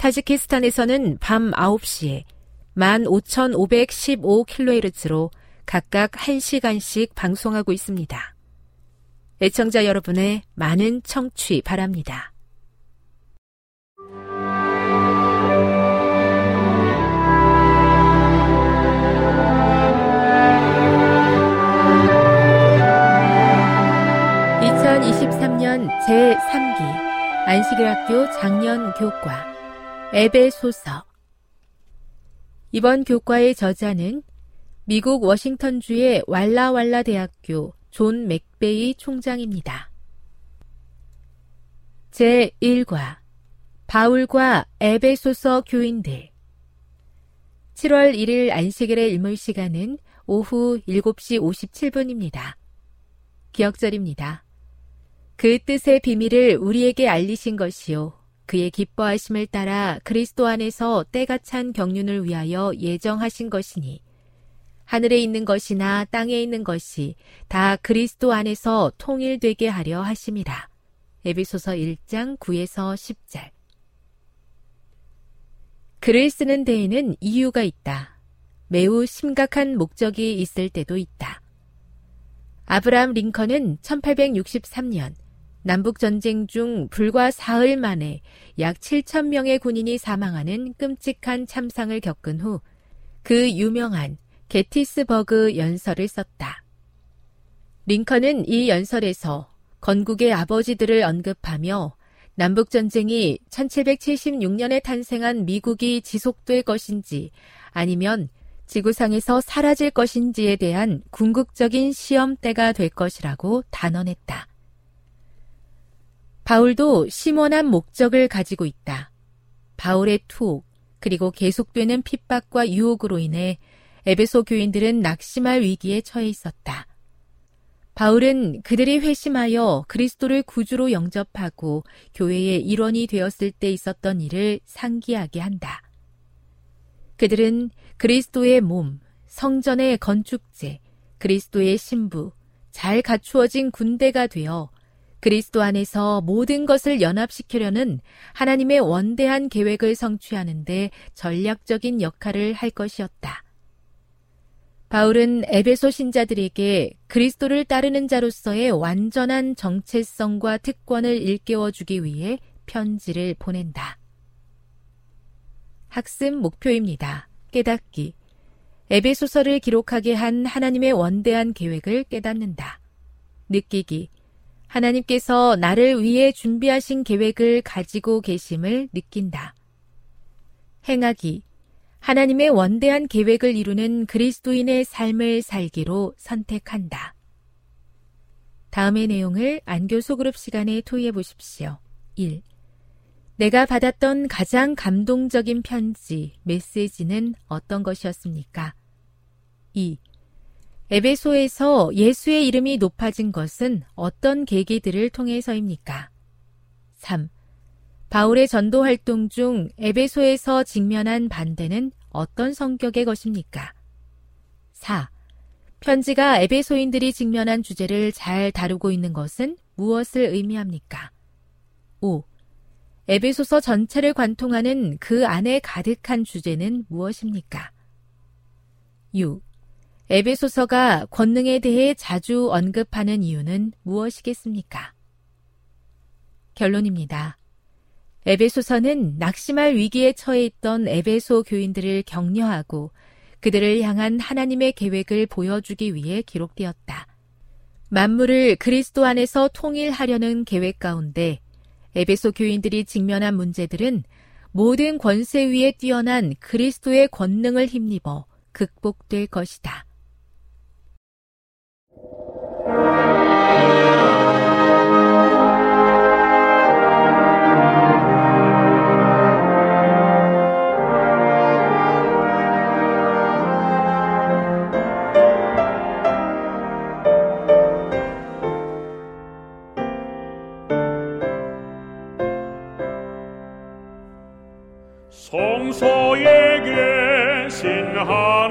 타지키스탄에서는 밤 9시에 15,515kHz로 각각 1시간씩 방송하고 있습니다. 애청자 여러분의 많은 청취 바랍니다. (2023년) 제3기 안식일학교 장년 교과 에베소서 이번 교과의 저자는 미국 워싱턴주의 왈라왈라 대학교 존 맥베이 총장입니다. 제1과 바울과 에베소서 교인들 7월 1일 안식일의 일몰 시간은 오후 7시 57분입니다. 기억절입니다. 그 뜻의 비밀을 우리에게 알리신 것이요. 그의 기뻐하심을 따라 그리스도 안에서 때가 찬 경륜을 위하여 예정하신 것이니 하늘에 있는 것이나 땅에 있는 것이 다 그리스도 안에서 통일되게 하려 하심이라. 에비소서 1장 9에서 10절. 글을 쓰는 데에는 이유가 있다. 매우 심각한 목적이 있을 때도 있다. 아브라함 링컨은 1863년 남북전쟁 중 불과 사흘 만에 약 7천 명의 군인이 사망하는 끔찍한 참상을 겪은 후 그 유명한 게티스버그 연설을 썼다. 링컨은 이 연설에서 건국의 아버지들을 언급하며 남북전쟁이 1776년에 탄생한 미국이 지속될 것인지 아니면 지구상에서 사라질 것인지에 대한 궁극적인 시험대가 될 것이라고 단언했다. 바울도 심원한 목적을 가지고 있다. 바울의 투옥, 그리고 계속되는 핍박과 유혹으로 인해 에베소 교인들은 낙심할 위기에 처해 있었다. 바울은 그들이 회심하여 그리스도를 구주로 영접하고 교회의 일원이 되었을 때 있었던 일을 상기하게 한다. 그들은 그리스도의 몸, 성전의 건축제, 그리스도의 신부, 잘 갖추어진 군대가 되어 그리스도 안에서 모든 것을 연합시키려는 하나님의 원대한 계획을 성취하는데 전략적인 역할을 할 것이었다. 바울은 에베소 신자들에게 그리스도를 따르는 자로서의 완전한 정체성과 특권을 일깨워 주기 위해 편지를 보낸다. 학습 목표입니다. 깨닫기. 에베소서를 기록하게 한 하나님의 원대한 계획을 깨닫는다. 느끼기. 하나님께서 나를 위해 준비하신 계획을 가지고 계심을 느낀다. 행하기. 하나님의 원대한 계획을 이루는 그리스도인의 삶을 살기로 선택한다. 다음의 내용을 안교 소 그룹 시간에 토의해 보십시오. 1. 내가 받았던 가장 감동적인 편지, 메시지는 어떤 것이었습니까? 2. 에베소에서 예수의 이름이 높아진 것은 어떤 계기들을 통해서입니까? 3. 바울의 전도 활동 중 에베소에서 직면한 반대는 어떤 성격의 것입니까? 4. 편지가 에베소인들이 직면한 주제를 잘 다루고 있는 것은 무엇을 의미합니까? 5. 에베소서 전체를 관통하는 그 안에 가득한 주제는 무엇입니까? 6. 에베소서가 권능에 대해 자주 언급하는 이유는 무엇이겠습니까? 결론입니다. 에베소서는 낙심할 위기에 처해 있던 에베소 교인들을 격려하고 그들을 향한 하나님의 계획을 보여주기 위해 기록되었다. 만물을 그리스도 안에서 통일하려는 계획 가운데 에베소 교인들이 직면한 문제들은 모든 권세 위에 뛰어난 그리스도의 권능을 힘입어 극복될 것이다. 성소에 계신 하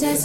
이세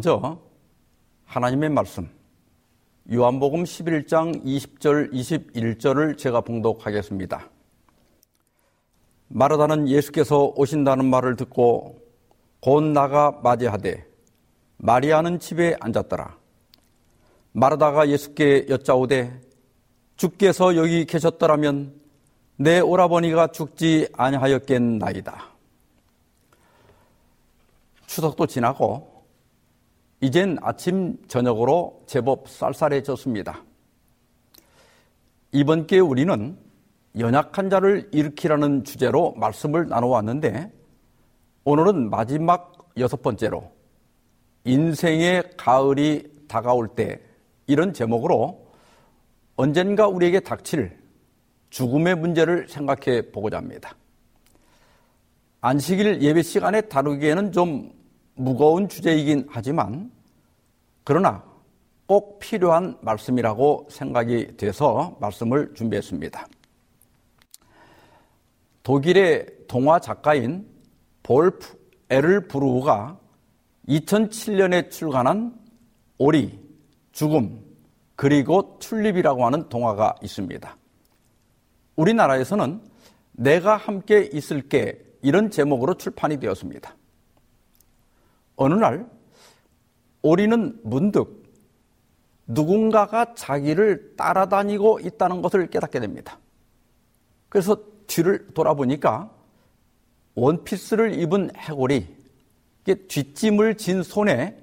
먼저 하나님의 말씀 요한복음 11장 20절 21절을 제가 봉독하겠습니다. 마르다는 예수께서 오신다는 말을 듣고 곧 나가 맞이하되 마리아는 집에 앉았더라. 마르다가 예수께 여짜오되 주께서 여기 계셨더라면 내 오라버니가 죽지 아니하였겠나이다. 추석도 지나고 이젠 아침 저녁으로 제법 쌀쌀해졌습니다. 이번 기회에 우리는 연약한 자를 일으키라는 주제로 말씀을 나눠왔는데 오늘은 마지막 여섯 번째로 인생의 가을이 다가올 때 이런 제목으로 언젠가 우리에게 닥칠 죽음의 문제를 생각해 보고자 합니다. 안식일 예배 시간에 다루기에는 좀 무거운 주제이긴 하지만 그러나 꼭 필요한 말씀이라고 생각이 돼서 말씀을 준비했습니다. 독일의 동화 작가인 볼프 에를 브루가 2007년에 출간한 오리, 죽음, 그리고 튤립이라고 하는 동화가 있습니다. 우리나라에서는 내가 함께 있을게 이런 제목으로 출판이 되었습니다. 어느 날 오리는 문득 누군가가 자기를 따라다니고 있다는 것을 깨닫게 됩니다. 그래서 뒤를 돌아보니까 원피스를 입은 해골이 뒷짐을 진 손에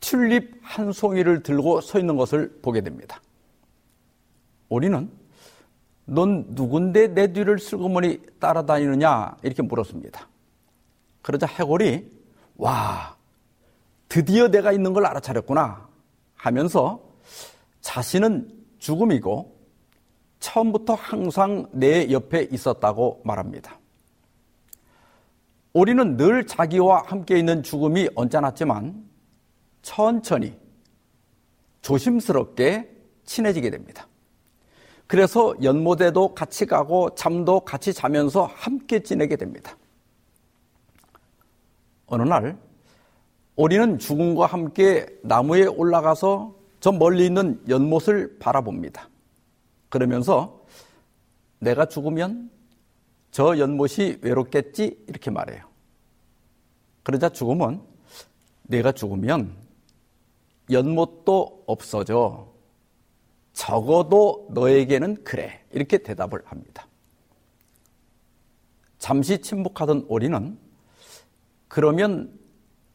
튤립 한 송이를 들고 서 있는 것을 보게 됩니다. 오리는 넌 누군데 내 뒤를 슬그머니 따라다니느냐 이렇게 물었습니다. 그러자 해골이 와 드디어 내가 있는 걸 알아차렸구나 하면서 자신은 죽음이고 처음부터 항상 내 옆에 있었다고 말합니다. 우리는 늘 자기와 함께 있는 죽음이 언짢았지만 천천히 조심스럽게 친해지게 됩니다. 그래서 연못에도 같이 가고 잠도 같이 자면서 함께 지내게 됩니다. 어느 날 우리는 죽음과 함께 나무에 올라가서 저 멀리 있는 연못을 바라봅니다. 그러면서 내가 죽으면 저 연못이 외롭겠지 이렇게 말해요. 그러자 죽음은 내가 죽으면 연못도 없어져. 적어도 너에게는 그래. 이렇게 대답을 합니다. 잠시 침묵하던 오리는 그러면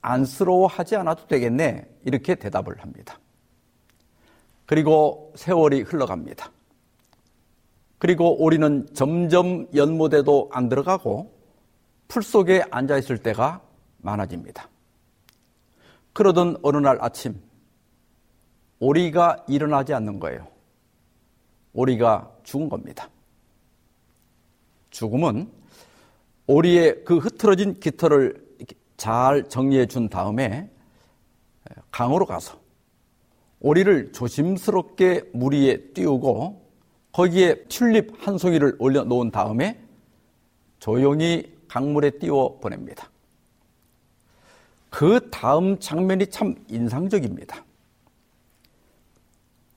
안쓰러워하지 않아도 되겠네. 이렇게 대답을 합니다. 그리고 세월이 흘러갑니다. 그리고 오리는 점점 연못에도 안 들어가고 풀 속에 앉아 있을 때가 많아집니다. 그러던 어느 날 아침, 오리가 일어나지 않는 거예요. 오리가 죽은 겁니다. 죽음은 오리의 그 흐트러진 깃털을 잘 정리해 준 다음에 강으로 가서 오리를 조심스럽게 물 위에 띄우고 거기에 튤립 한 송이를 올려 놓은 다음에 조용히 강물에 띄워 보냅니다. 그 다음 장면이 참 인상적입니다.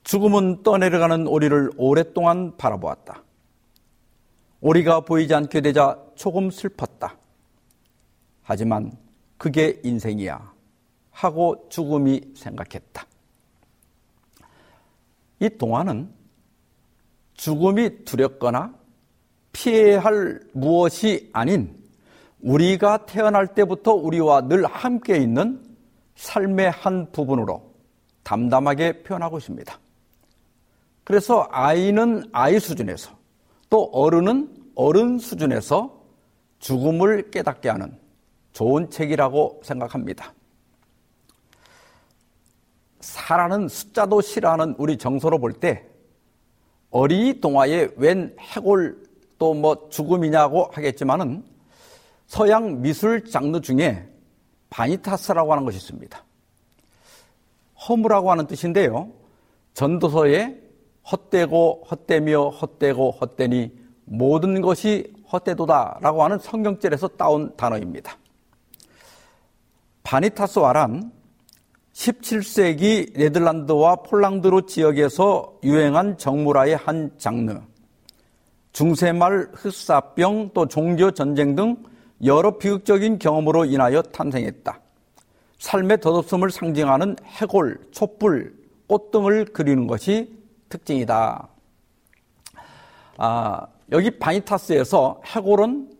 죽음은 떠내려가는 오리를 오랫동안 바라보았다. 오리가 보이지 않게 되자 조금 슬펐다. 하지만 그게 인생이야. 하고 죽음이 생각했다. 이 동화는 죽음이 두렵거나 피해야 할 무엇이 아닌 우리가 태어날 때부터 우리와 늘 함께 있는 삶의 한 부분으로 담담하게 표현하고 있습니다. 그래서 아이는 아이 수준에서 또 어른은 어른 수준에서 죽음을 깨닫게 하는 좋은 책이라고 생각합니다. 사라는 숫자도 싫어하는 우리 정서로 볼 때 어린이 동화에 웬 해골 또 뭐 죽음이냐고 하겠지만은 서양 미술 장르 중에 바니타스라고 하는 것이 있습니다. 허무라고 하는 뜻인데요. 전도서에 헛되고 헛되며 헛되고 헛되니 모든 것이 헛되도다라고 하는 성경절에서 따온 단어입니다. 바니타스 와란 17세기 네덜란드와 폴랑드로 지역에서 유행한 정물화의 한 장르. 중세 말 흑사병 또 종교 전쟁 등 여러 비극적인 경험으로 인하여 탄생했다. 삶의 덧없음을 상징하는 해골, 촛불, 꽃 등을 그리는 것이 특징이다. 아, 여기 바니타스에서 해골은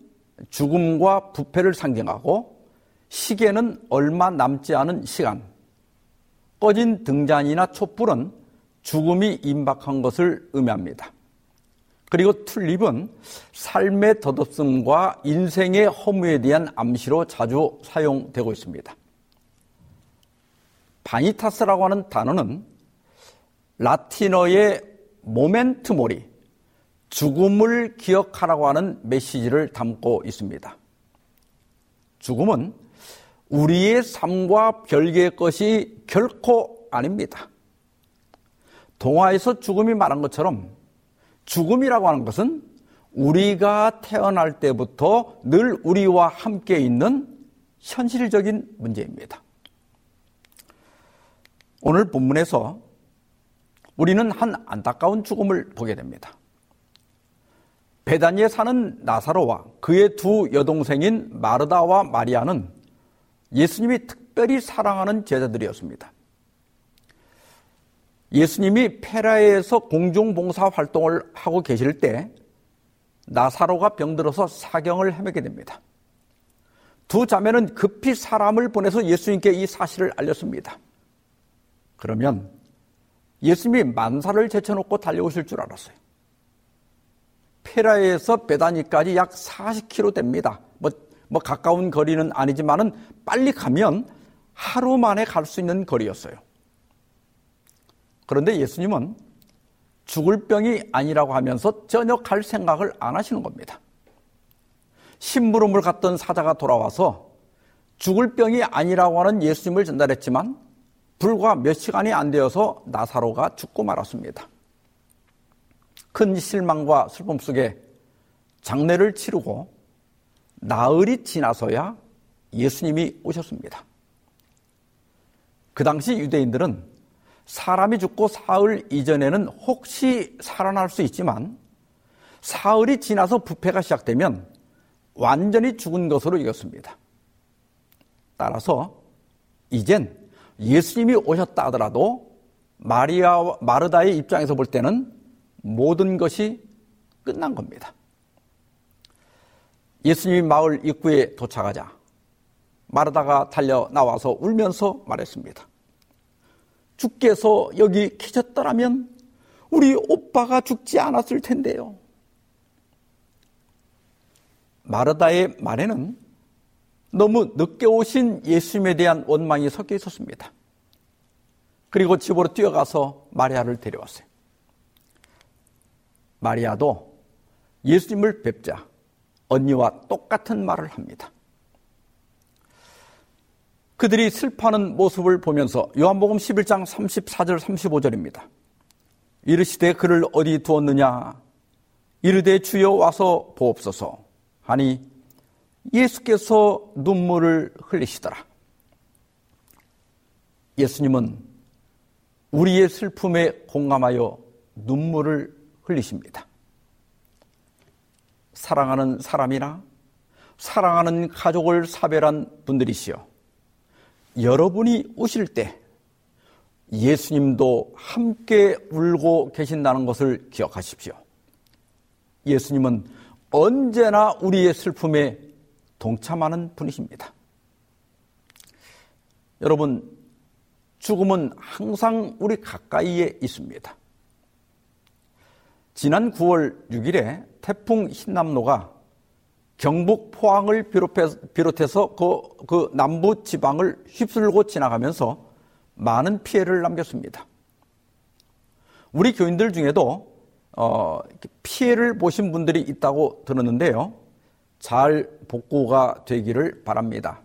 죽음과 부패를 상징하고 시계는 얼마 남지 않은 시간, 꺼진 등잔이나 촛불은 죽음이 임박한 것을 의미합니다. 그리고 튤립은 삶의 덧없음과 인생의 허무에 대한 암시로 자주 사용되고 있습니다. 바니타스라고 하는 단어는 라틴어의 모멘트 모리, 죽음을 기억하라고 하는 메시지를 담고 있습니다. 죽음은 우리의 삶과 별개의 것이 결코 아닙니다. 동화에서 죽음이 말한 것처럼 죽음이라고 하는 것은 우리가 태어날 때부터 늘 우리와 함께 있는 현실적인 문제입니다. 오늘 본문에서 우리는 한 안타까운 죽음을 보게 됩니다. 베다니에 사는 나사로와 그의 두 여동생인 마르다와 마리아는 예수님이 특별히 사랑하는 제자들이었습니다. 예수님이 페라에서 공중봉사 활동을 하고 계실 때 나사로가 병들어서 사경을 헤매게 됩니다. 두 자매는 급히 사람을 보내서 예수님께 이 사실을 알렸습니다. 그러면 예수님이 만사를 제쳐놓고 달려오실 줄 알았어요. 페라에서 베다니까지 약 40km 됩니다. 뭐, 뭐 가까운 거리는 아니지만은 빨리 가면 하루 만에 갈 수 있는 거리였어요. 그런데 예수님은 죽을 병이 아니라고 하면서 전혀 갈 생각을 안 하시는 겁니다. 심부름을 갔던 사자가 돌아와서 죽을 병이 아니라고 하는 예수님을 전달했지만 불과 몇 시간이 안 되어서 나사로가 죽고 말았습니다. 큰 실망과 슬픔 속에 장례를 치르고 나흘이 지나서야 예수님이 오셨습니다. 그 당시 유대인들은 사람이 죽고 사흘 이전에는 혹시 살아날 수 있지만 사흘이 지나서 부패가 시작되면 완전히 죽은 것으로 이겼습니다. 따라서 이젠 예수님이 오셨다 하더라도 마리아 마르다의 입장에서 볼 때는 모든 것이 끝난 겁니다. 예수님이 마을 입구에 도착하자 마르다가 달려 나와서 울면서 말했습니다. 주께서 여기 계셨더라면 우리 오빠가 죽지 않았을 텐데요. 마르다의 말에는 너무 늦게 오신 예수님에 대한 원망이 섞여 있었습니다. 그리고 집으로 뛰어가서 마리아를 데려왔어요. 마리아도 예수님을 뵙자 언니와 똑같은 말을 합니다. 그들이 슬퍼하는 모습을 보면서 요한복음 11장 34절 35절입니다. 이르시되 그를 어디 두었느냐 이르되 주여 와서 보옵소서 하니 예수께서 눈물을 흘리시더라. 예수님은 우리의 슬픔에 공감하여 눈물을 흘리십니다. 사랑하는 사람이나 사랑하는 가족을 사별한 분들이시여. 여러분이 우실 때 예수님도 함께 울고 계신다는 것을 기억하십시오. 예수님은 언제나 우리의 슬픔에 동참하는 분이십니다. 여러분, 죽음은 항상 우리 가까이에 있습니다. 지난 9월 6일에 태풍 흰남노가 경북 포항을 비롯해서 그, 그 남부 지방을 휩쓸고 지나가면서 많은 피해를 남겼습니다. 우리 교인들 중에도 어, 피해를 보신 분들이 있다고 들었는데요. 잘 복구가 되기를 바랍니다.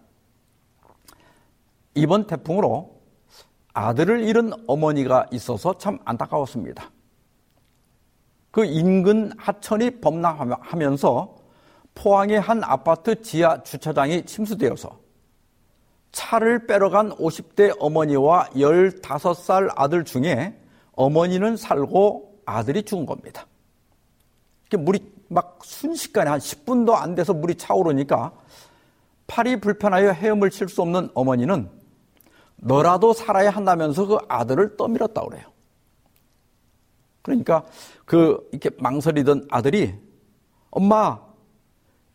이번 태풍으로 아들을 잃은 어머니가 있어서 참 안타까웠습니다. 그 인근 하천이 범람하면서 포항의 한 아파트 지하 주차장이 침수되어서 차를 빼러 간 50대 어머니와 15살 아들 중에 어머니는 살고 아들이 죽은 겁니다. 물이 막 순식간에 한 10분도 안 돼서 물이 차오르니까 팔이 불편하여 헤엄을 칠 수 없는 어머니는 너라도 살아야 한다면서 그 아들을 떠밀었다 그래요. 그러니까 그 이렇게 망설이던 아들이 엄마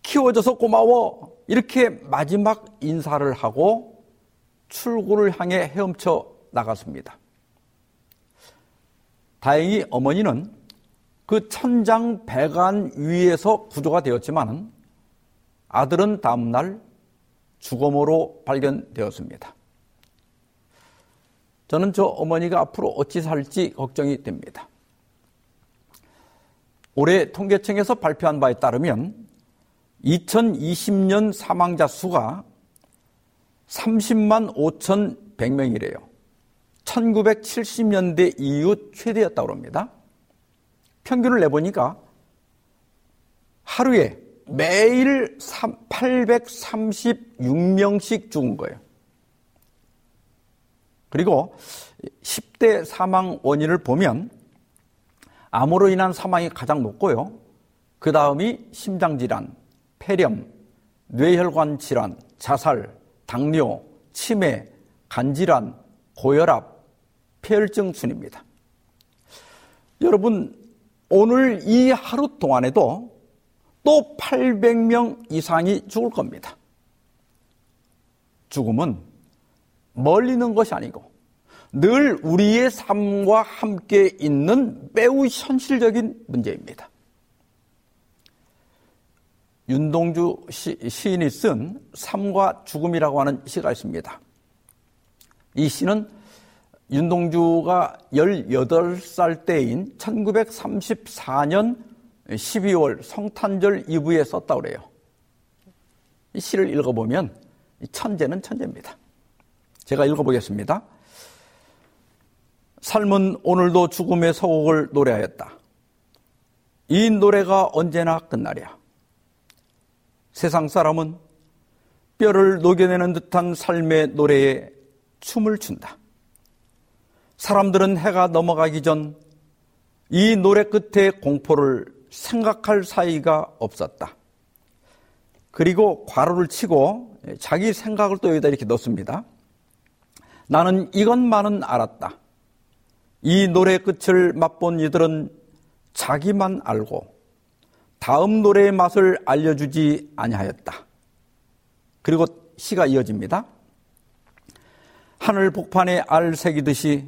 키워줘서 고마워 이렇게 마지막 인사를 하고 출구를 향해 헤엄쳐 나갔습니다. 다행히 어머니는 그 천장 배관 위에서 구조가 되었지만 아들은 다음날 죽음으로 발견되었습니다. 저는 저 어머니가 앞으로 어찌 살지 걱정이 됩니다. 올해 통계청에서 발표한 바에 따르면 2020년 사망자 수가 30만 5,100명이래요. 1970년대 이후 최대였다고 합니다. 평균을 내보니까 하루에 매일 836명씩 죽은 거예요. 그리고 10대 사망 원인을 보면 암으로 인한 사망이 가장 높고요. 그 다음이 심장질환, 폐렴, 뇌혈관 질환, 자살, 당뇨, 치매, 간질환, 고혈압, 폐혈증 순입니다. 여러분 오늘 이 하루 동안에도 또 800명 이상이 죽을 겁니다. 죽음은 멀리 있는 것이 아니고 늘 우리의 삶과 함께 있는 매우 현실적인 문제입니다. 윤동주 시, 시인이 쓴 삶과 죽음이라고 하는 시가 있습니다. 이 시는 윤동주가 18살 때인 1934년 12월 성탄절 이브에 썼다 그래요. 이 시를 읽어보면 천재는 천재입니다. 제가 읽어보겠습니다. 삶은 오늘도 죽음의 서곡을 노래하였다. 이 노래가 언제나 끝나랴. 세상 사람은 뼈를 녹여내는 듯한 삶의 노래에 춤을 춘다. 사람들은 해가 넘어가기 전 이 노래 끝에 공포를 생각할 사이가 없었다. 그리고 괄호를 치고 자기 생각을 또 여기다 이렇게 넣습니다. 나는 이것만은 알았다. 이 노래 끝을 맛본 이들은 자기만 알고 다음 노래의 맛을 알려주지 아니하였다. 그리고 시가 이어집니다. 하늘 복판에 알 새기듯이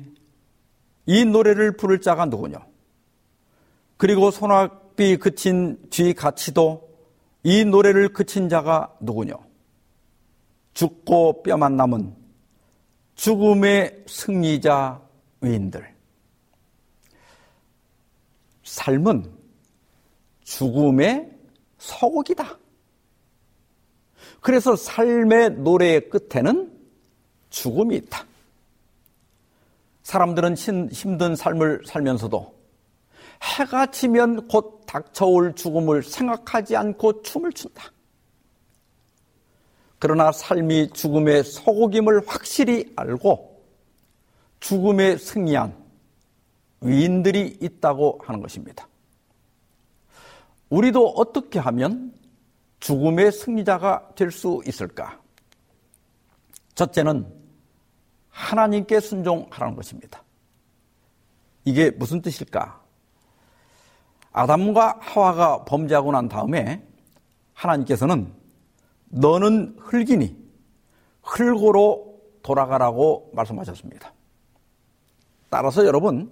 이 노래를 부를 자가 누구냐? 그리고 소낙비 그친 뒤 가치도 이 노래를 그친 자가 누구냐? 죽고 뼈만 남은 죽음의 승리자 위인들. 삶은 죽음의 서곡이다. 그래서 삶의 노래의 끝에는 죽음이 있다. 사람들은 힘든 삶을 살면서도 해가 지면 곧 닥쳐올 죽음을 생각하지 않고 춤을 춘다. 그러나 삶이 죽음의 소곡임을 확실히 알고 죽음에 승리한 위인들이 있다고 하는 것입니다. 우리도 어떻게 하면 죽음의 승리자가 될 수 있을까? 첫째는 하나님께 순종하라는 것입니다. 이게 무슨 뜻일까? 아담과 하와가 범죄하고 난 다음에 하나님께서는 너는 흙이니 흙으로 돌아가라고 말씀하셨습니다. 따라서 여러분,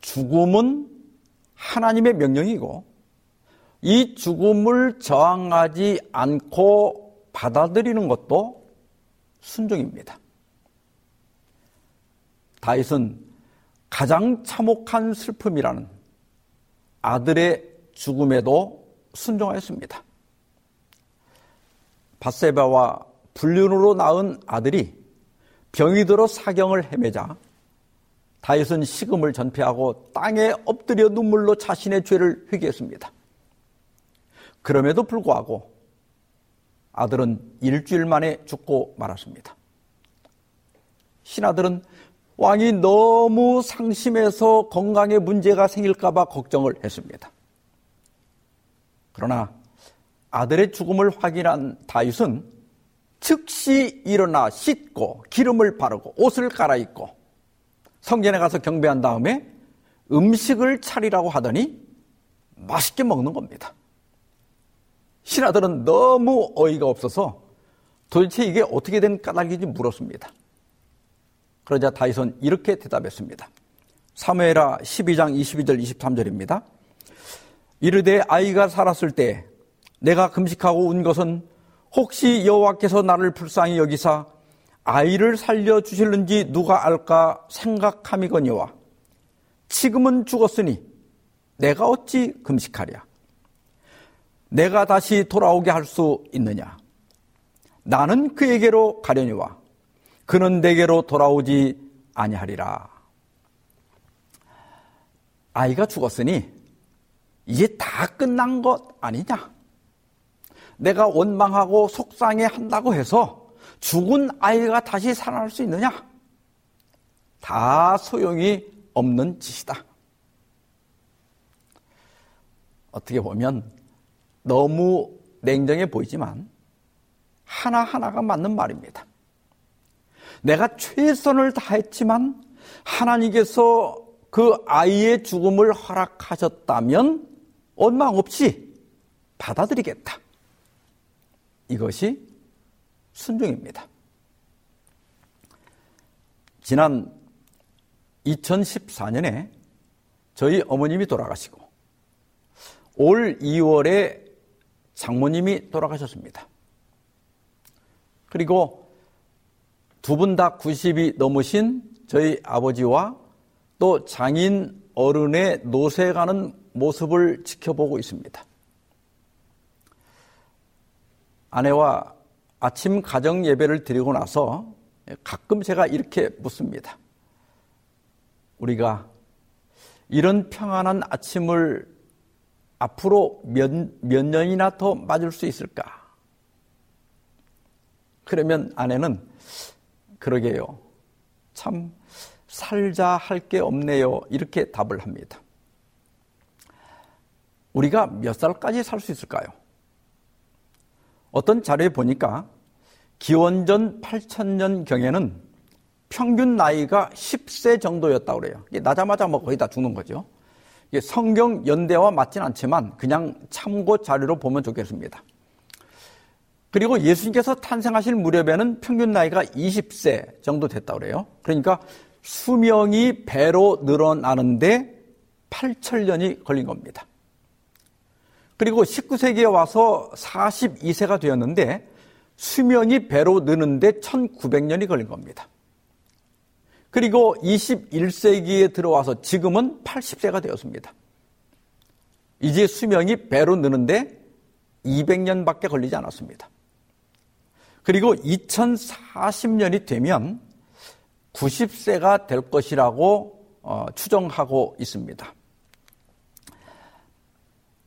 죽음은 하나님의 명령이고 이 죽음을 저항하지 않고 받아들이는 것도 순종입니다. 다윗은 가장 참혹한 슬픔이라는 아들의 죽음에도 순종하였습니다. 바세바와 불륜으로 낳은 아들이 병이 들어 사경을 헤매자 다윗은 식음을 전폐하고 땅에 엎드려 눈물로 자신의 죄를 회개했습니다. 그럼에도 불구하고 아들은 일주일 만에 죽고 말았습니다. 신하들은 왕이 너무 상심해서 건강에 문제가 생길까봐 걱정을 했습니다. 그러나 아들의 죽음을 확인한 다윗은 즉시 일어나 씻고 기름을 바르고 옷을 갈아입고 성전에 가서 경배한 다음에 음식을 차리라고 하더니 맛있게 먹는 겁니다. 신하들은 너무 어이가 없어서 도대체 이게 어떻게 된 까닭인지 물었습니다. 그러자 다윗은 이렇게 대답했습니다. 사무엘하 12장 22절 23절입니다. 이르되 아이가 살았을 때 내가 금식하고 운 것은 혹시 여호와께서 나를 불쌍히 여기사 아이를 살려 주실는지 누가 알까 생각함이거니와 지금은 죽었으니 내가 어찌 금식하랴? 내가 다시 돌아오게 할 수 있느냐? 나는 그에게로 가려니와 그는 내게로 돌아오지 아니하리라. 아이가 죽었으니 이제 다 끝난 것 아니냐? 내가 원망하고 속상해 한다고 해서 죽은 아이가 다시 살아날 수 있느냐? 다 소용이 없는 짓이다. 어떻게 보면 너무 냉정해 보이지만 하나하나가 맞는 말입니다. 내가 최선을 다했지만 하나님께서 그 아이의 죽음을 허락하셨다면 원망 없이 받아들이겠다. 이것이 순종입니다. 지난 2014년에 저희 어머님이 돌아가시고 올 2월에 장모님이 돌아가셨습니다. 그리고 두 분 다 90이 넘으신 저희 아버지와 또 장인 어른의 노쇠가는 모습을 지켜보고 있습니다. 아내와 아침 가정 예배를 드리고 나서 가끔 제가 이렇게 묻습니다. 우리가 이런 평안한 아침을 앞으로 몇, 몇 년이나 더 맞을 수 있을까? 그러면 아내는 그러게요. 참 살자 할 게 없네요. 이렇게 답을 합니다. 우리가 몇 살까지 살 수 있을까요? 어떤 자료에 보니까 기원전 8000년 경에는 평균 나이가 10세 정도였다고 그래요. 나자마자 뭐 거의 다 죽는 거죠. 이게 성경 연대와 맞진 않지만 그냥 참고 자료로 보면 좋겠습니다. 그리고 예수님께서 탄생하실 무렵에는 평균 나이가 20세 정도 됐다고 그래요. 그러니까 수명이 배로 늘어나는데 8천년이 걸린 겁니다. 그리고 19세기에 와서 42세가 되었는데 수명이 배로 느는데 1900년이 걸린 겁니다. 그리고 21세기에 들어와서 지금은 80세가 되었습니다. 이제 수명이 배로 느는데 200년밖에 걸리지 않았습니다. 그리고 2040년이 되면 90세가 될 것이라고 어, 추정하고 있습니다.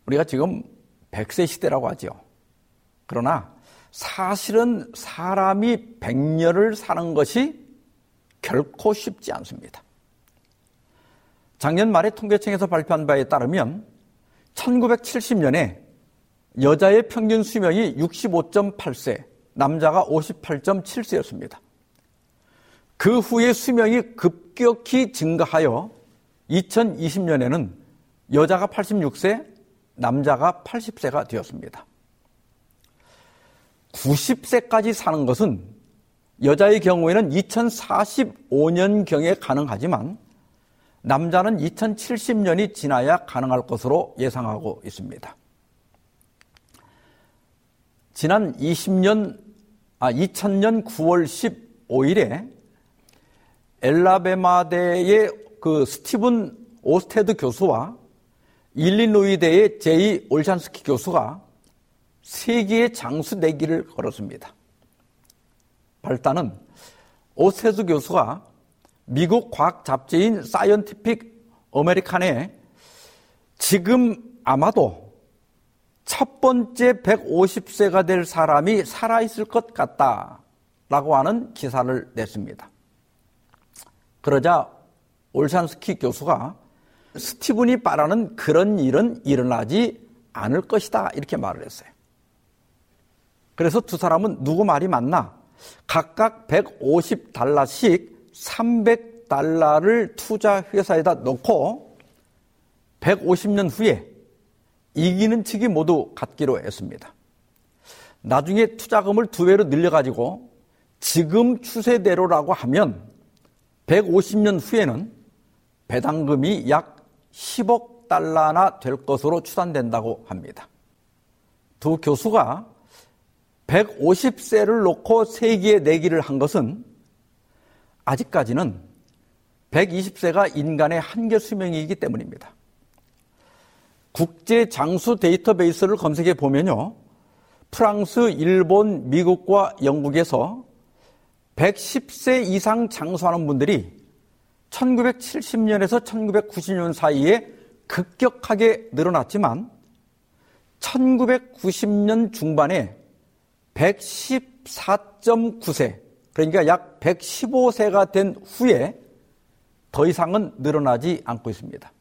우리가 지금 100세 시대라고 하죠. 그러나 사실은 사람이 100년을 사는 것이 결코 쉽지 않습니다. 작년 말에 통계청에서 발표한 바에 따르면 1970년에 여자의 평균 수명이 65.8세, 남자가 58.7세였습니다. 그 후에 수명이 급격히 증가하여 2020년에는 여자가 86세, 남자가 80세가 되었습니다. 90세까지 사는 것은 여자의 경우에는 2045년경에 가능하지만 남자는 2070년이 지나야 가능할 것으로 예상하고 있습니다. 지난 20년, 아, 2000년 9월 15일에 앨라배마대의 그 스티븐 오스테드 교수와 일리노이대의 제이 올샨스키 교수가 세계의 장수 내기를 걸었습니다. 발단은 오스테드 교수가 미국 과학 잡지인 Scientific American에 지금 아마도 첫 번째 150세가 될 사람이 살아있을 것 같다 라고 하는 기사를 냈습니다. 그러자 올샨스키 교수가 스티븐이 바라는 그런 일은 일어나지 않을 것이다 이렇게 말을 했어요. 그래서 두 사람은 누구 말이 맞나? 각각 150달러씩 300달러를 투자 회사에다 넣고 150년 후에 이기는 측이 모두 갖기로 했습니다. 나중에 투자금을 두 배로 늘려가지고 지금 추세대로라고 하면 150년 후에는 배당금이 약 10억 달러나 될 것으로 추산된다고 합니다. 두 교수가 150세를 놓고 세기에 내기를 한 것은 아직까지는 120세가 인간의 한계 수명이기 때문입니다. 국제 장수 데이터베이스를 검색해 보면요. 프랑스, 일본, 미국과 영국에서 110세 이상 장수하는 분들이 1970년에서 1990년 사이에 급격하게 늘어났지만 1990년 중반에 114.9세, 그러니까 약 115세가 된 후에 더 이상은 늘어나지 않고 있습니다.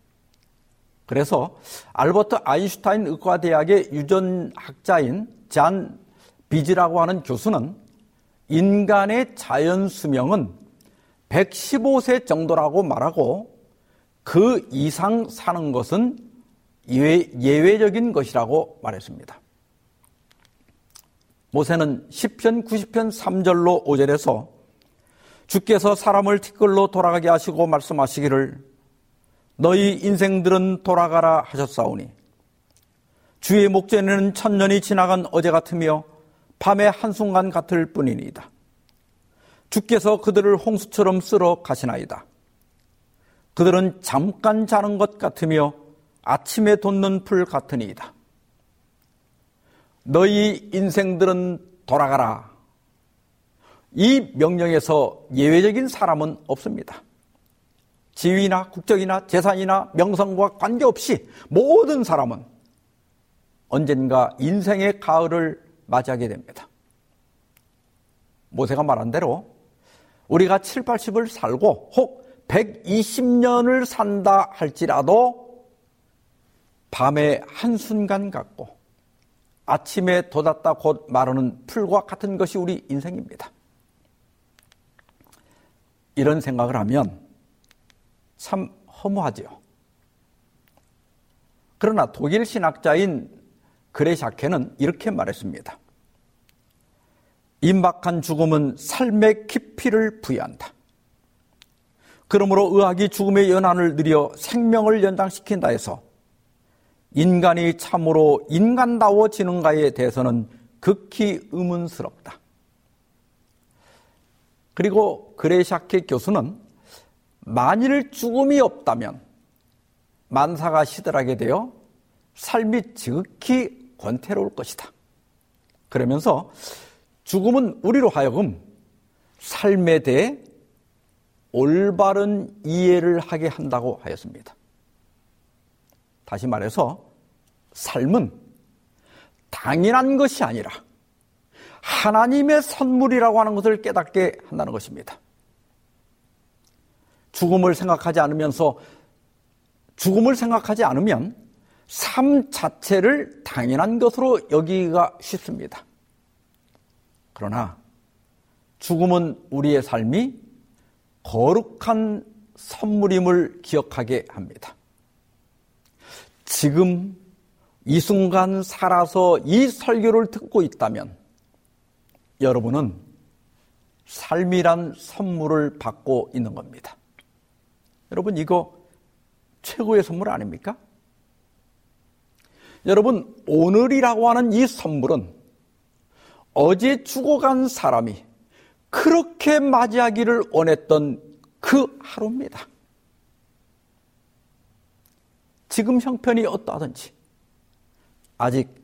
그래서 알버트 아인슈타인 의과대학의 유전학자인 잔 비지라고 하는 교수는 인간의 자연 수명은 115세 정도라고 말하고 그 이상 사는 것은 예외, 적인 것이라고 말했습니다. 모세는 10편 90편 3절로 5절에서 주께서 사람을 티끌로 돌아가게 하시고 말씀하시기를 너희 인생들은 돌아가라 하셨사오니 주의 목전에는 천년이 지나간 어제 같으며 밤의 한순간 같을 뿐이니이다. 주께서 그들을 홍수처럼 쓸어 가시나이다. 그들은 잠깐 자는 것 같으며 아침에 돋는 풀 같으니이다. 너희 인생들은 돌아가라. 이 명령에서 예외적인 사람은 없습니다. 지위나 국적이나 재산이나 명성과 관계없이 모든 사람은 언젠가 인생의 가을을 맞이하게 됩니다. 모세가 말한 대로 우리가 7, 80을 살고 혹 120년을 산다 할지라도 밤의 한순간 같고 아침에 돋았다 곧 마르는 풀과 같은 것이 우리 인생입니다. 이런 생각을 하면 참 허무하지요. 그러나 독일 신학자인 그레샤케는 이렇게 말했습니다. 임박한 죽음은 삶의 깊이를 부여한다. 그러므로 의학이 죽음의 연한을 느려 생명을 연장시킨다 해서 인간이 참으로 인간다워지는가에 대해서는 극히 의문스럽다. 그리고 그레샤케 교수는 만일 죽음이 없다면 만사가 시들하게 되어 삶이 지극히 권태로울 것이다. 그러면서 죽음은 우리로 하여금 삶에 대해 올바른 이해를 하게 한다고 하였습니다. 다시 말해서 삶은 당연한 것이 아니라 하나님의 선물이라고 하는 것을 깨닫게 한다는 것입니다. 죽음을 생각하지 않으면서 죽음을 생각하지 않으면 삶 자체를 당연한 것으로 여기기가 쉽습니다. 그러나 죽음은 우리의 삶이 거룩한 선물임을 기억하게 합니다. 지금 이 순간 살아서 이 설교를 듣고 있다면 여러분은 삶이란 선물을 받고 있는 겁니다. 여러분 이거 최고의 선물 아닙니까? 여러분 오늘이라고 하는 이 선물은 어제 죽어간 사람이 그렇게 맞이하기를 원했던 그 하루입니다. 지금 형편이 어떠하든지 아직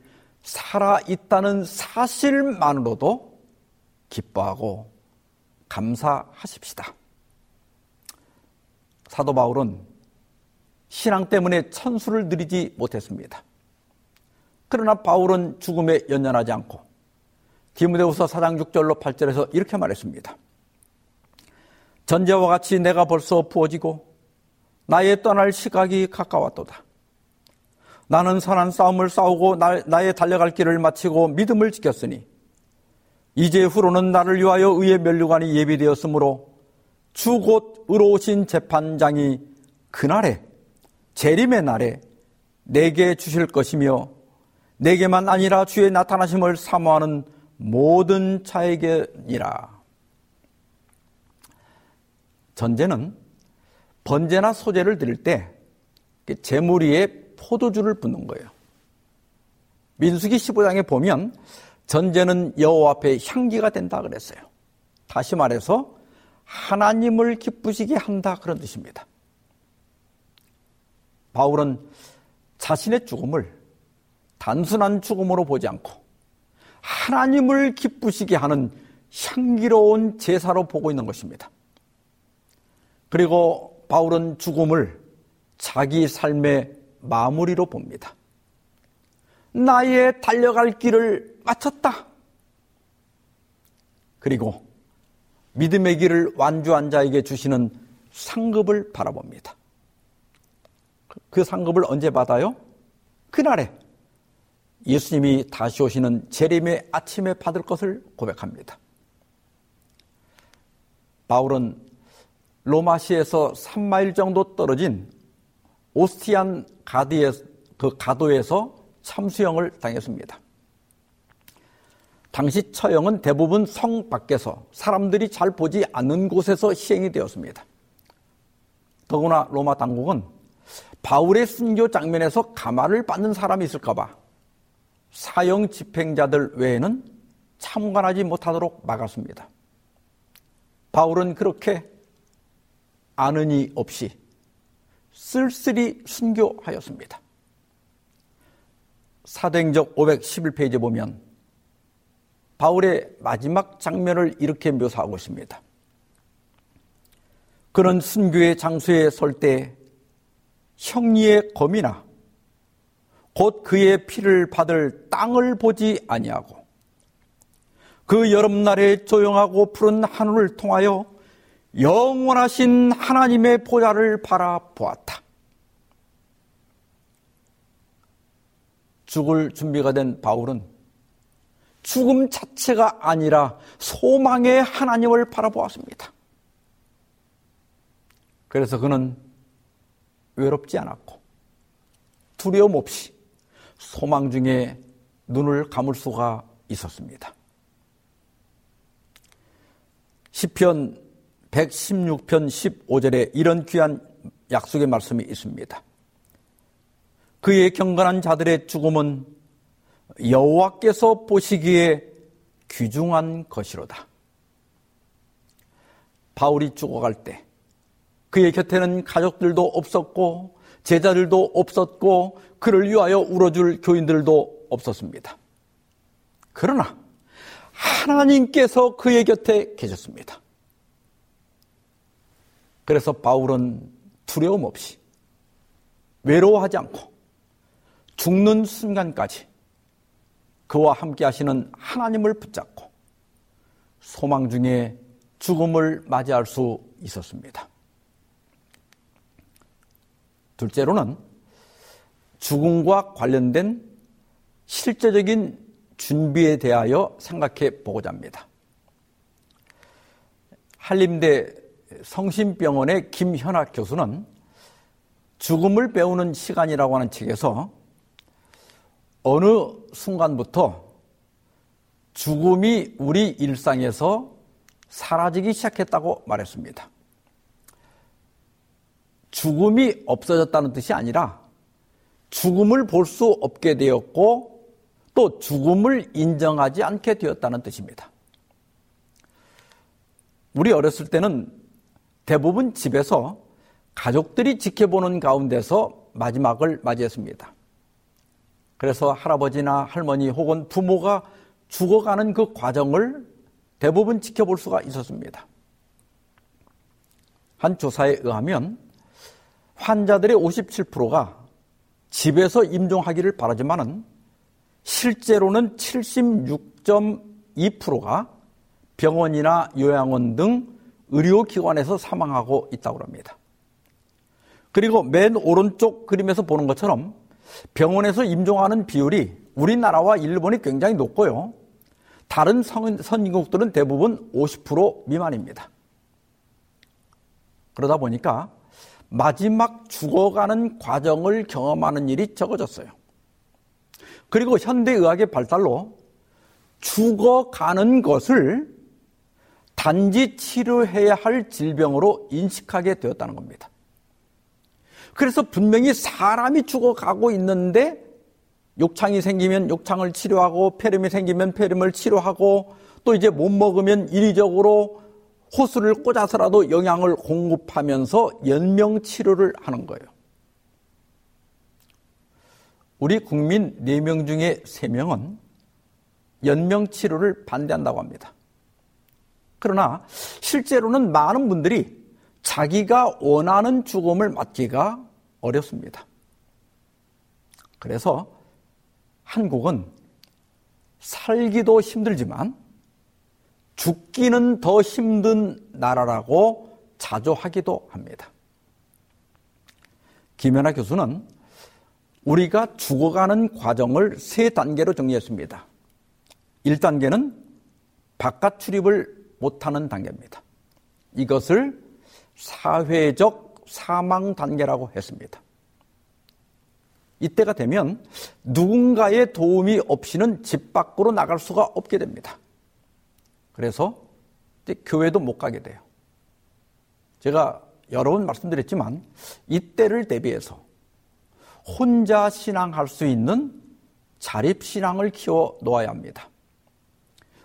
살아있다는 사실만으로도 기뻐하고 감사하십시다. 사도 바울은 신앙 때문에 천수를 누리지 못했습니다. 그러나 바울은 죽음에 연연하지 않고 디모데후서 4장 6절로 8절에서 이렇게 말했습니다. 전제와 같이 내가 벌써 부어지고 나의 떠날 시각이 가까웠도다. 나는 선한 싸움을 싸우고 나, 나의 달려갈 길을 마치고 믿음을 지켰으니 이제 후로는 나를 위하여 의의 면류관이 예비되었으므로 주 곧 의로우신 재판장이 그날에 재림의 날에 내게 주실 것이며 내게만 아니라 주의 나타나심을 사모하는 모든 자에게니라. 전제는 번제나 소제를 드릴 때 제물 위에 포도주를 붓는 거예요. 민수기 15장에 보면 전제는 여호와 앞에 향기가 된다 그랬어요. 다시 말해서 하나님을 기쁘시게 한다 그런 뜻입니다. 바울은 자신의 죽음을 단순한 죽음으로 보지 않고 하나님을 기쁘시게 하는 향기로운 제사로 보고 있는 것입니다. 그리고 바울은 죽음을 자기 삶의 마무리로 봅니다. 나의 달려갈 길을 마쳤다. 그리고 믿음의 길을 완주한 자에게 주시는 상급을 바라봅니다. 그 상급을 언제 받아요? 그날에 예수님이 다시 오시는 재림의 아침에 받을 것을 고백합니다. 바울은 로마시에서 3마일 정도 떨어진 오스티안 가드에, 그 가도에서 참수형을 당했습니다. 당시 처형은 대부분 성 밖에서 사람들이 잘 보지 않는 곳에서 시행이 되었습니다. 더구나 로마 당국은 바울의 순교 장면에서 가마를 받는 사람이 있을까봐 사형 집행자들 외에는 참관하지 못하도록 막았습니다. 바울은 그렇게 아는 이 없이 쓸쓸히 순교하였습니다. 사도행적 511페이지에 보면 바울의 마지막 장면을 이렇게 묘사하고 있습니다. 그는 순교의 장소에 설 때 형리의 검이나 곧 그의 피를 받을 땅을 보지 아니하고 그 여름날에 조용하고 푸른 하늘을 통하여 영원하신 하나님의 보좌를 바라보았다. 죽을 준비가 된 바울은 죽음 자체가 아니라 소망의 하나님을 바라보았습니다. 그래서 그는 외롭지 않았고 두려움 없이 소망 중에 눈을 감을 수가 있었습니다. 시편 116편 15절에 이런 귀한 약속의 말씀이 있습니다. 그의 경건한 자들의 죽음은 여호와께서 보시기에 귀중한 것이로다. 바울이 죽어갈 때 그의 곁에는 가족들도 없었고 제자들도 없었고 그를 위하여 울어줄 교인들도 없었습니다. 그러나 하나님께서 그의 곁에 계셨습니다. 그래서 바울은 두려움 없이 외로워하지 않고 죽는 순간까지 그와 함께 하시는 하나님을 붙잡고 소망 중에 죽음을 맞이할 수 있었습니다. 둘째로는 죽음과 관련된 실제적인 준비에 대하여 생각해 보고자 합니다. 한림대 성심병원의 김현학 교수는 죽음을 배우는 시간이라고 하는 책에서 어느 순간부터 죽음이 우리 일상에서 사라지기 시작했다고 말했습니다. 죽음이 없어졌다는 뜻이 아니라 죽음을 볼 수 없게 되었고 또 죽음을 인정하지 않게 되었다는 뜻입니다. 우리 어렸을 때는 대부분 집에서 가족들이 지켜보는 가운데서 마지막을 맞이했습니다. 그래서 할아버지나 할머니 혹은 부모가 죽어가는 그 과정을 대부분 지켜볼 수가 있었습니다. 한 조사에 의하면 환자들의 57%가 집에서 임종하기를 바라지만은 실제로는 76.2%가 병원이나 요양원 등 의료기관에서 사망하고 있다고 합니다. 그리고 맨 오른쪽 그림에서 보는 것처럼 병원에서 임종하는 비율이 우리나라와 일본이 굉장히 높고요. 다른 선진국들은 대부분 50% 미만입니다. 그러다 보니까 마지막 죽어가는 과정을 경험하는 일이 적어졌어요. 그리고 현대의학의 발달로 죽어가는 것을 단지 치료해야 할 질병으로 인식하게 되었다는 겁니다. 그래서 분명히 사람이 죽어가고 있는데 욕창이 생기면 욕창을 치료하고 폐렴이 생기면 폐렴을 치료하고 또 이제 못 먹으면 인위적으로 호수를 꽂아서라도 영양을 공급하면서 연명 치료를 하는 거예요. 우리 국민 4명 중에 3명은 연명 치료를 반대한다고 합니다. 그러나 실제로는 많은 분들이 자기가 원하는 죽음을 맞기가 어렵습니다. 그래서 한국은 살기도 힘들지만 죽기는 더 힘든 나라라고 자조하기도 합니다. 김연아 교수는 우리가 죽어가는 과정을 세 단계로 정리했습니다. 1단계는 바깥 출입을 못하는 단계입니다. 이것을 사회적 사망 단계라고 했습니다. 이때가 되면 누군가의 도움이 없이는 집 밖으로 나갈 수가 없게 됩니다. 그래서 교회도 못 가게 돼요. 제가 여러 번 말씀드렸지만 이때를 대비해서 혼자 신앙할 수 있는 자립 신앙을 키워 놓아야 합니다.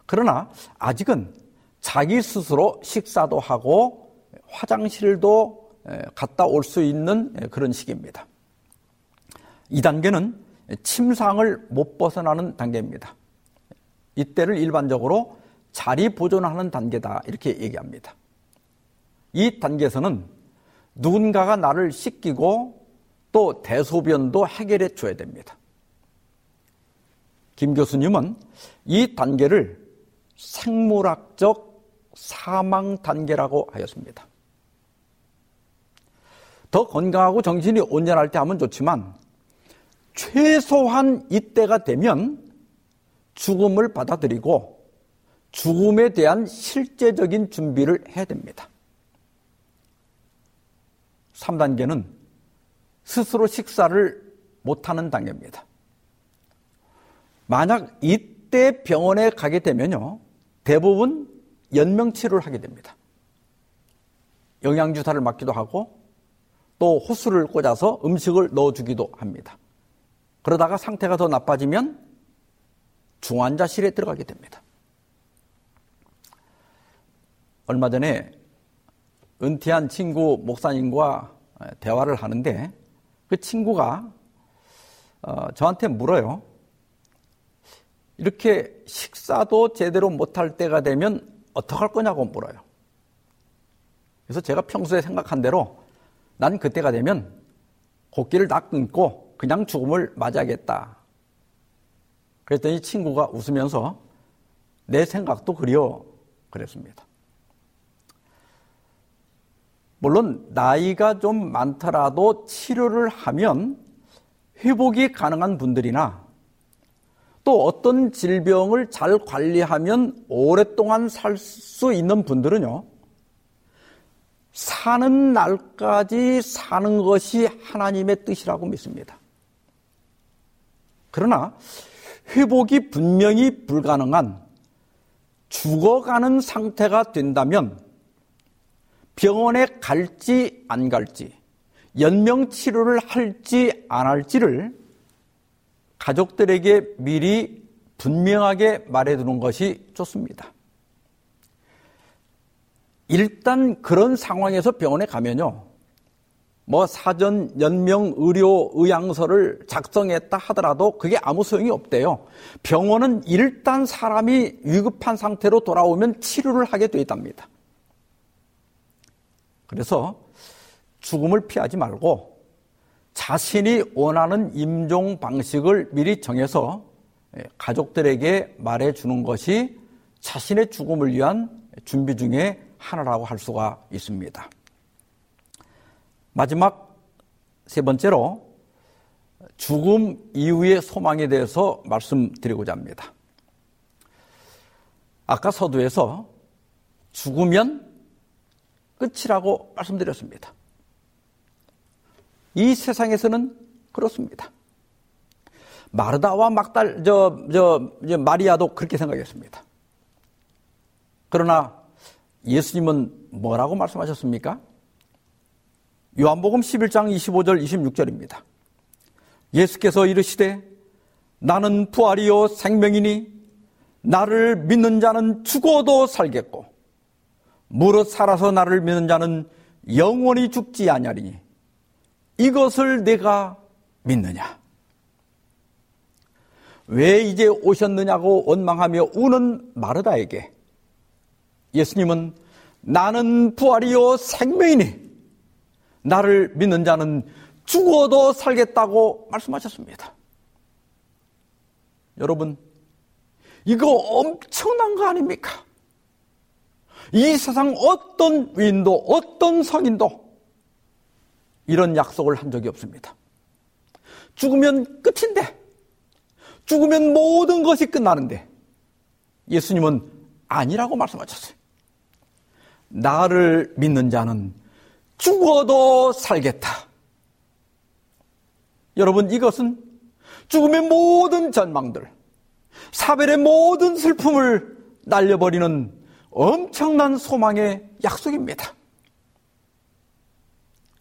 그러나 아직은 자기 스스로 식사도 하고 화장실도 갔다 올 수 있는 그런 시기입니다. 이 단계는 침상을 못 벗어나는 단계입니다. 이때를 일반적으로 자리 보존하는 단계다 이렇게 얘기합니다. 이 단계에서는 누군가가 나를 씻기고 또 대소변도 해결해 줘야 됩니다. 김 교수님은 이 단계를 생물학적 사망 단계라고 하였습니다. 더 건강하고 정신이 온전할 때 하면 좋지만 최소한 이때가 되면 죽음을 받아들이고 죽음에 대한 실제적인 준비를 해야 됩니다. 3단계는 스스로 식사를 못하는 단계입니다. 만약 이때 병원에 가게 되면요, 대부분 연명 치료를 하게 됩니다. 영양 주사를 맞기도 하고 또 호수를 꽂아서 음식을 넣어주기도 합니다. 그러다가 상태가 더 나빠지면 중환자실에 들어가게 됩니다. 얼마 전에 은퇴한 친구 목사님과 대화를 하는데 그 친구가 어, 저한테 물어요. 이렇게 식사도 제대로 못할 때가 되면 어떡할 거냐고 물어요. 그래서 제가 평소에 생각한 대로 난 그때가 되면 곡기를 다 끊고 그냥 죽음을 맞이하겠다. 그랬더니 친구가 웃으면서 내 생각도 그려 그랬습니다. 물론 나이가 좀 많더라도 치료를 하면 회복이 가능한 분들이나 또 어떤 질병을 잘 관리하면 오랫동안 살 수 있는 분들은요, 사는 날까지 사는 것이 하나님의 뜻이라고 믿습니다. 그러나 회복이 분명히 불가능한 죽어가는 상태가 된다면 병원에 갈지 안 갈지, 연명 치료를 할지 안 할지를 가족들에게 미리 분명하게 말해두는 것이 좋습니다. 일단 그런 상황에서 병원에 가면요. 뭐 사전 연명 의료 의향서를 작성했다 하더라도 그게 아무 소용이 없대요. 병원은 일단 사람이 위급한 상태로 돌아오면 치료를 하게 돼 있답니다. 그래서 죽음을 피하지 말고 자신이 원하는 임종 방식을 미리 정해서 가족들에게 말해 주는 것이 자신의 죽음을 위한 준비 중에 하나라고 할 수가 있습니다. 마지막 세 번째로 죽음 이후의 소망에 대해서 말씀드리고자 합니다. 아까 서두에서 죽으면 끝이라고 말씀드렸습니다. 이 세상에서는 그렇습니다. 마르다와 막달, 저, 저, 마리아도 그렇게 생각했습니다. 그러나 예수님은 뭐라고 말씀하셨습니까? 요한복음 11장 25절 26절입니다. 예수께서 이르시되 나는 부활이요 생명이니 나를 믿는 자는 죽어도 살겠고 무릇 살아서 나를 믿는 자는 영원히 죽지 아니하리니 이것을 내가 믿느냐? 왜 이제 오셨느냐고 원망하며 우는 마르다에게 예수님은 나는 부활이요 생명이니 나를 믿는 자는 죽어도 살겠다고 말씀하셨습니다. 여러분, 이거 엄청난 거 아닙니까? 이 세상 어떤 위인도 어떤 성인도 이런 약속을 한 적이 없습니다. 죽으면 끝인데, 죽으면 모든 것이 끝나는데, 예수님은 아니라고 말씀하셨어요. 나를 믿는 자는 죽어도 살겠다. 여러분, 이것은 죽음의 모든 전망들, 사별의 모든 슬픔을 날려버리는 엄청난 소망의 약속입니다.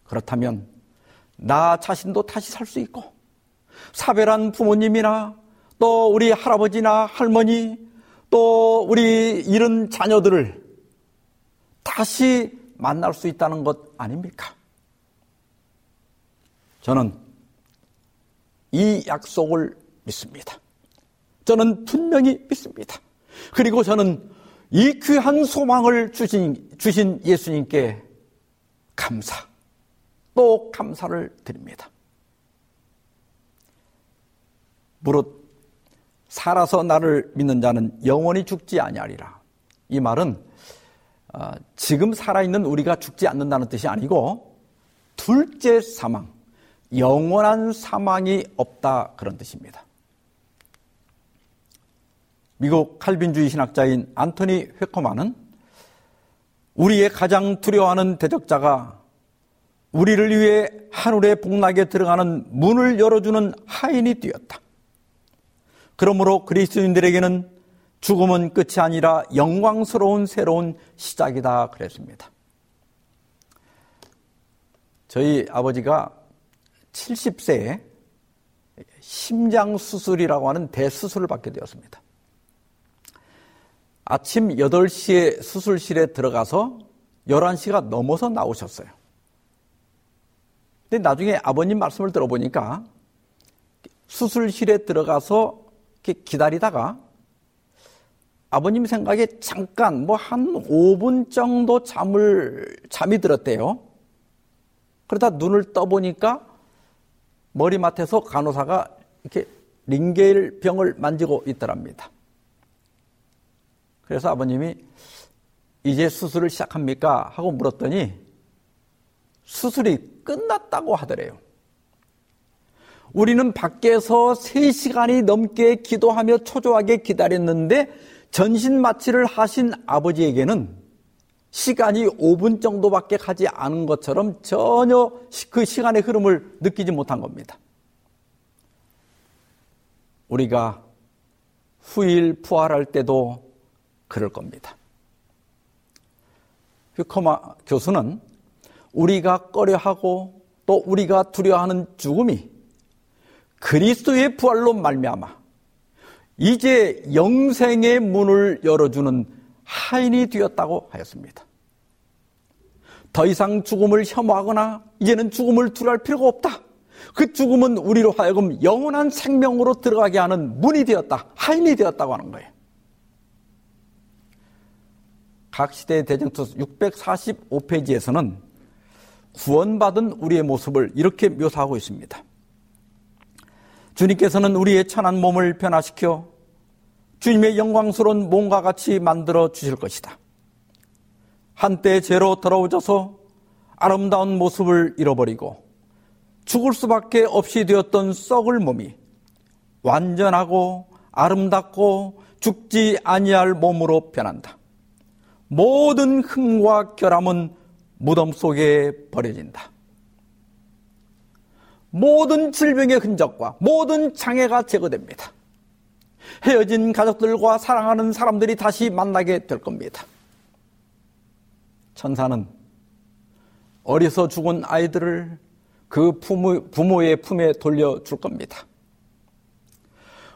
그렇다면 나 자신도 다시 살 수 있고 사별한 부모님이나 또 우리 할아버지나 할머니 또 우리 잃은 자녀들을 다시 만날 수 있다는 것 아닙니까? 저는 이 약속을 믿습니다. 저는 분명히 믿습니다. 그리고 저는 이 귀한 소망을 주신, 주신 예수님께 감사, 또 감사를 드립니다. 무릇 살아서 나를 믿는 자는 영원히 죽지 아니하리라. 이 말은 어, 지금 살아있는 우리가 죽지 않는다는 뜻이 아니고 둘째 사망, 영원한 사망이 없다 그런 뜻입니다. 미국 칼빈주의 신학자인 안토니 회커만은 우리의 가장 두려워하는 대적자가 우리를 위해 하늘의 복락에 들어가는 문을 열어주는 하인이 되었다. 그러므로 그리스도인들에게는 죽음은 끝이 아니라 영광스러운 새로운 시작이다 그랬습니다. 저희 아버지가 70세에 심장 수술이라고 하는 대수술을 받게 되었습니다. 아침 8시에 수술실에 들어가서 11시가 넘어서 나오셨어요. 근데 나중에 아버님 말씀을 들어보니까 수술실에 들어가서 기다리다가 아버님 생각에 잠깐 뭐 한 5분 정도 잠을 잠이 들었대요. 그러다 눈을 떠보니까 머리맡에서 간호사가 이렇게 링게일 병을 만지고 있더랍니다. 그래서 아버님이 이제 수술을 시작합니까? 하고 물었더니 수술이 끝났다고 하더래요. 우리는 밖에서 3시간이 넘게 기도하며 초조하게 기다렸는데 전신 마취를 하신 아버지에게는 시간이 5분 정도밖에 가지 않은 것처럼 전혀 그 시간의 흐름을 느끼지 못한 겁니다. 우리가 후일 부활할 때도 그럴 겁니다. 휴커마 교수는 우리가 꺼려하고 또 우리가 두려워하는 죽음이 그리스도의 부활로 말미암아 이제 영생의 문을 열어주는 하인이 되었다고 하였습니다. 더 이상 죽음을 혐오하거나 이제는 죽음을 두려할 필요가 없다. 그 죽음은 우리로 하여금 영원한 생명으로 들어가게 하는 문이 되었다. 하인이 되었다고 하는 거예요. 각 시대의 대정투 645페이지에서는 구원받은 우리의 모습을 이렇게 묘사하고 있습니다. 주님께서는 우리의 천한 몸을 변화시켜 주님의 영광스러운 몸과 같이 만들어 주실 것이다. 한때 죄로 더러워져서 아름다운 모습을 잃어버리고 죽을 수밖에 없이 되었던 썩을 몸이 완전하고 아름답고 죽지 아니할 몸으로 변한다. 모든 흠과 결함은 무덤 속에 버려진다. 모든 질병의 흔적과 모든 장애가 제거됩니다. 헤어진 가족들과 사랑하는 사람들이 다시 만나게 될 겁니다. 천사는 어려서 죽은 아이들을 그 부모, 부모의 품에 돌려줄 겁니다.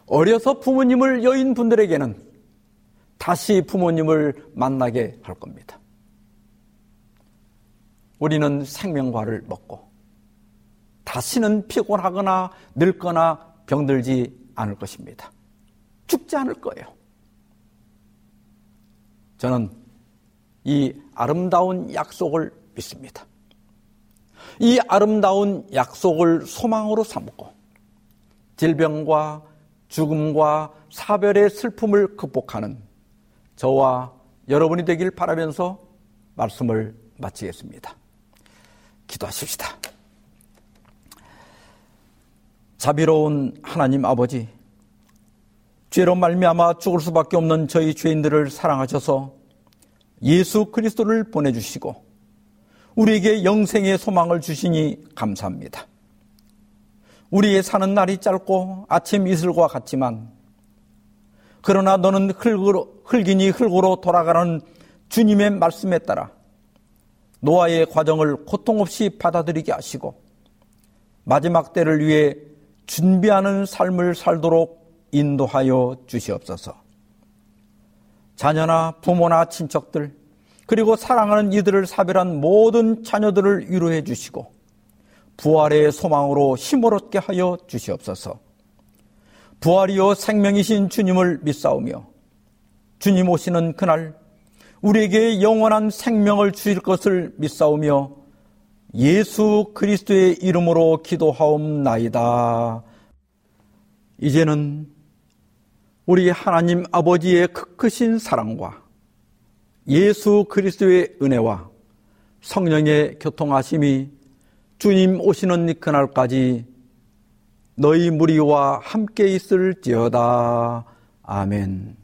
어려서 부모님을 여인 분들에게는 다시 부모님을 만나게 할 겁니다. 우리는 생명과를 먹고 다시는 피곤하거나 늙거나 병들지 않을 것입니다. 죽지 않을 거예요. 저는 이 아름다운 약속을 믿습니다. 이 아름다운 약속을 소망으로 삼고 질병과 죽음과 사별의 슬픔을 극복하는 저와 여러분이 되길 바라면서 말씀을 마치겠습니다. 기도하십시다. 자비로운 하나님 아버지, 죄로 말미암아 죽을 수밖에 없는 저희 죄인들을 사랑하셔서 예수 그리스도를 보내주시고 우리에게 영생의 소망을 주시니 감사합니다. 우리의 사는 날이 짧고 아침 이슬과 같지만 그러나 너는 흙으로, 흙이니 흙으로 돌아가는 주님의 말씀에 따라 노아의 과정을 고통 없이 받아들이게 하시고 마지막 때를 위해 준비하는 삶을 살도록 인도하여 주시옵소서. 자녀나 부모나 친척들, 그리고 사랑하는 이들을 사별한 모든 자녀들을 위로해 주시고, 부활의 소망으로 힘을 얻게 하여 주시옵소서. 부활이요 생명이신 주님을 믿사오며, 주님 오시는 그날, 우리에게 영원한 생명을 주실 것을 믿사오며, 예수 그리스도의 이름으로 기도하옵나이다. 이제는 우리 하나님 아버지의 크크신 사랑과 예수 그리스도의 은혜와 성령의 교통하심이 주님 오시는 그날까지 너희 무리와 함께 있을지어다. 아멘.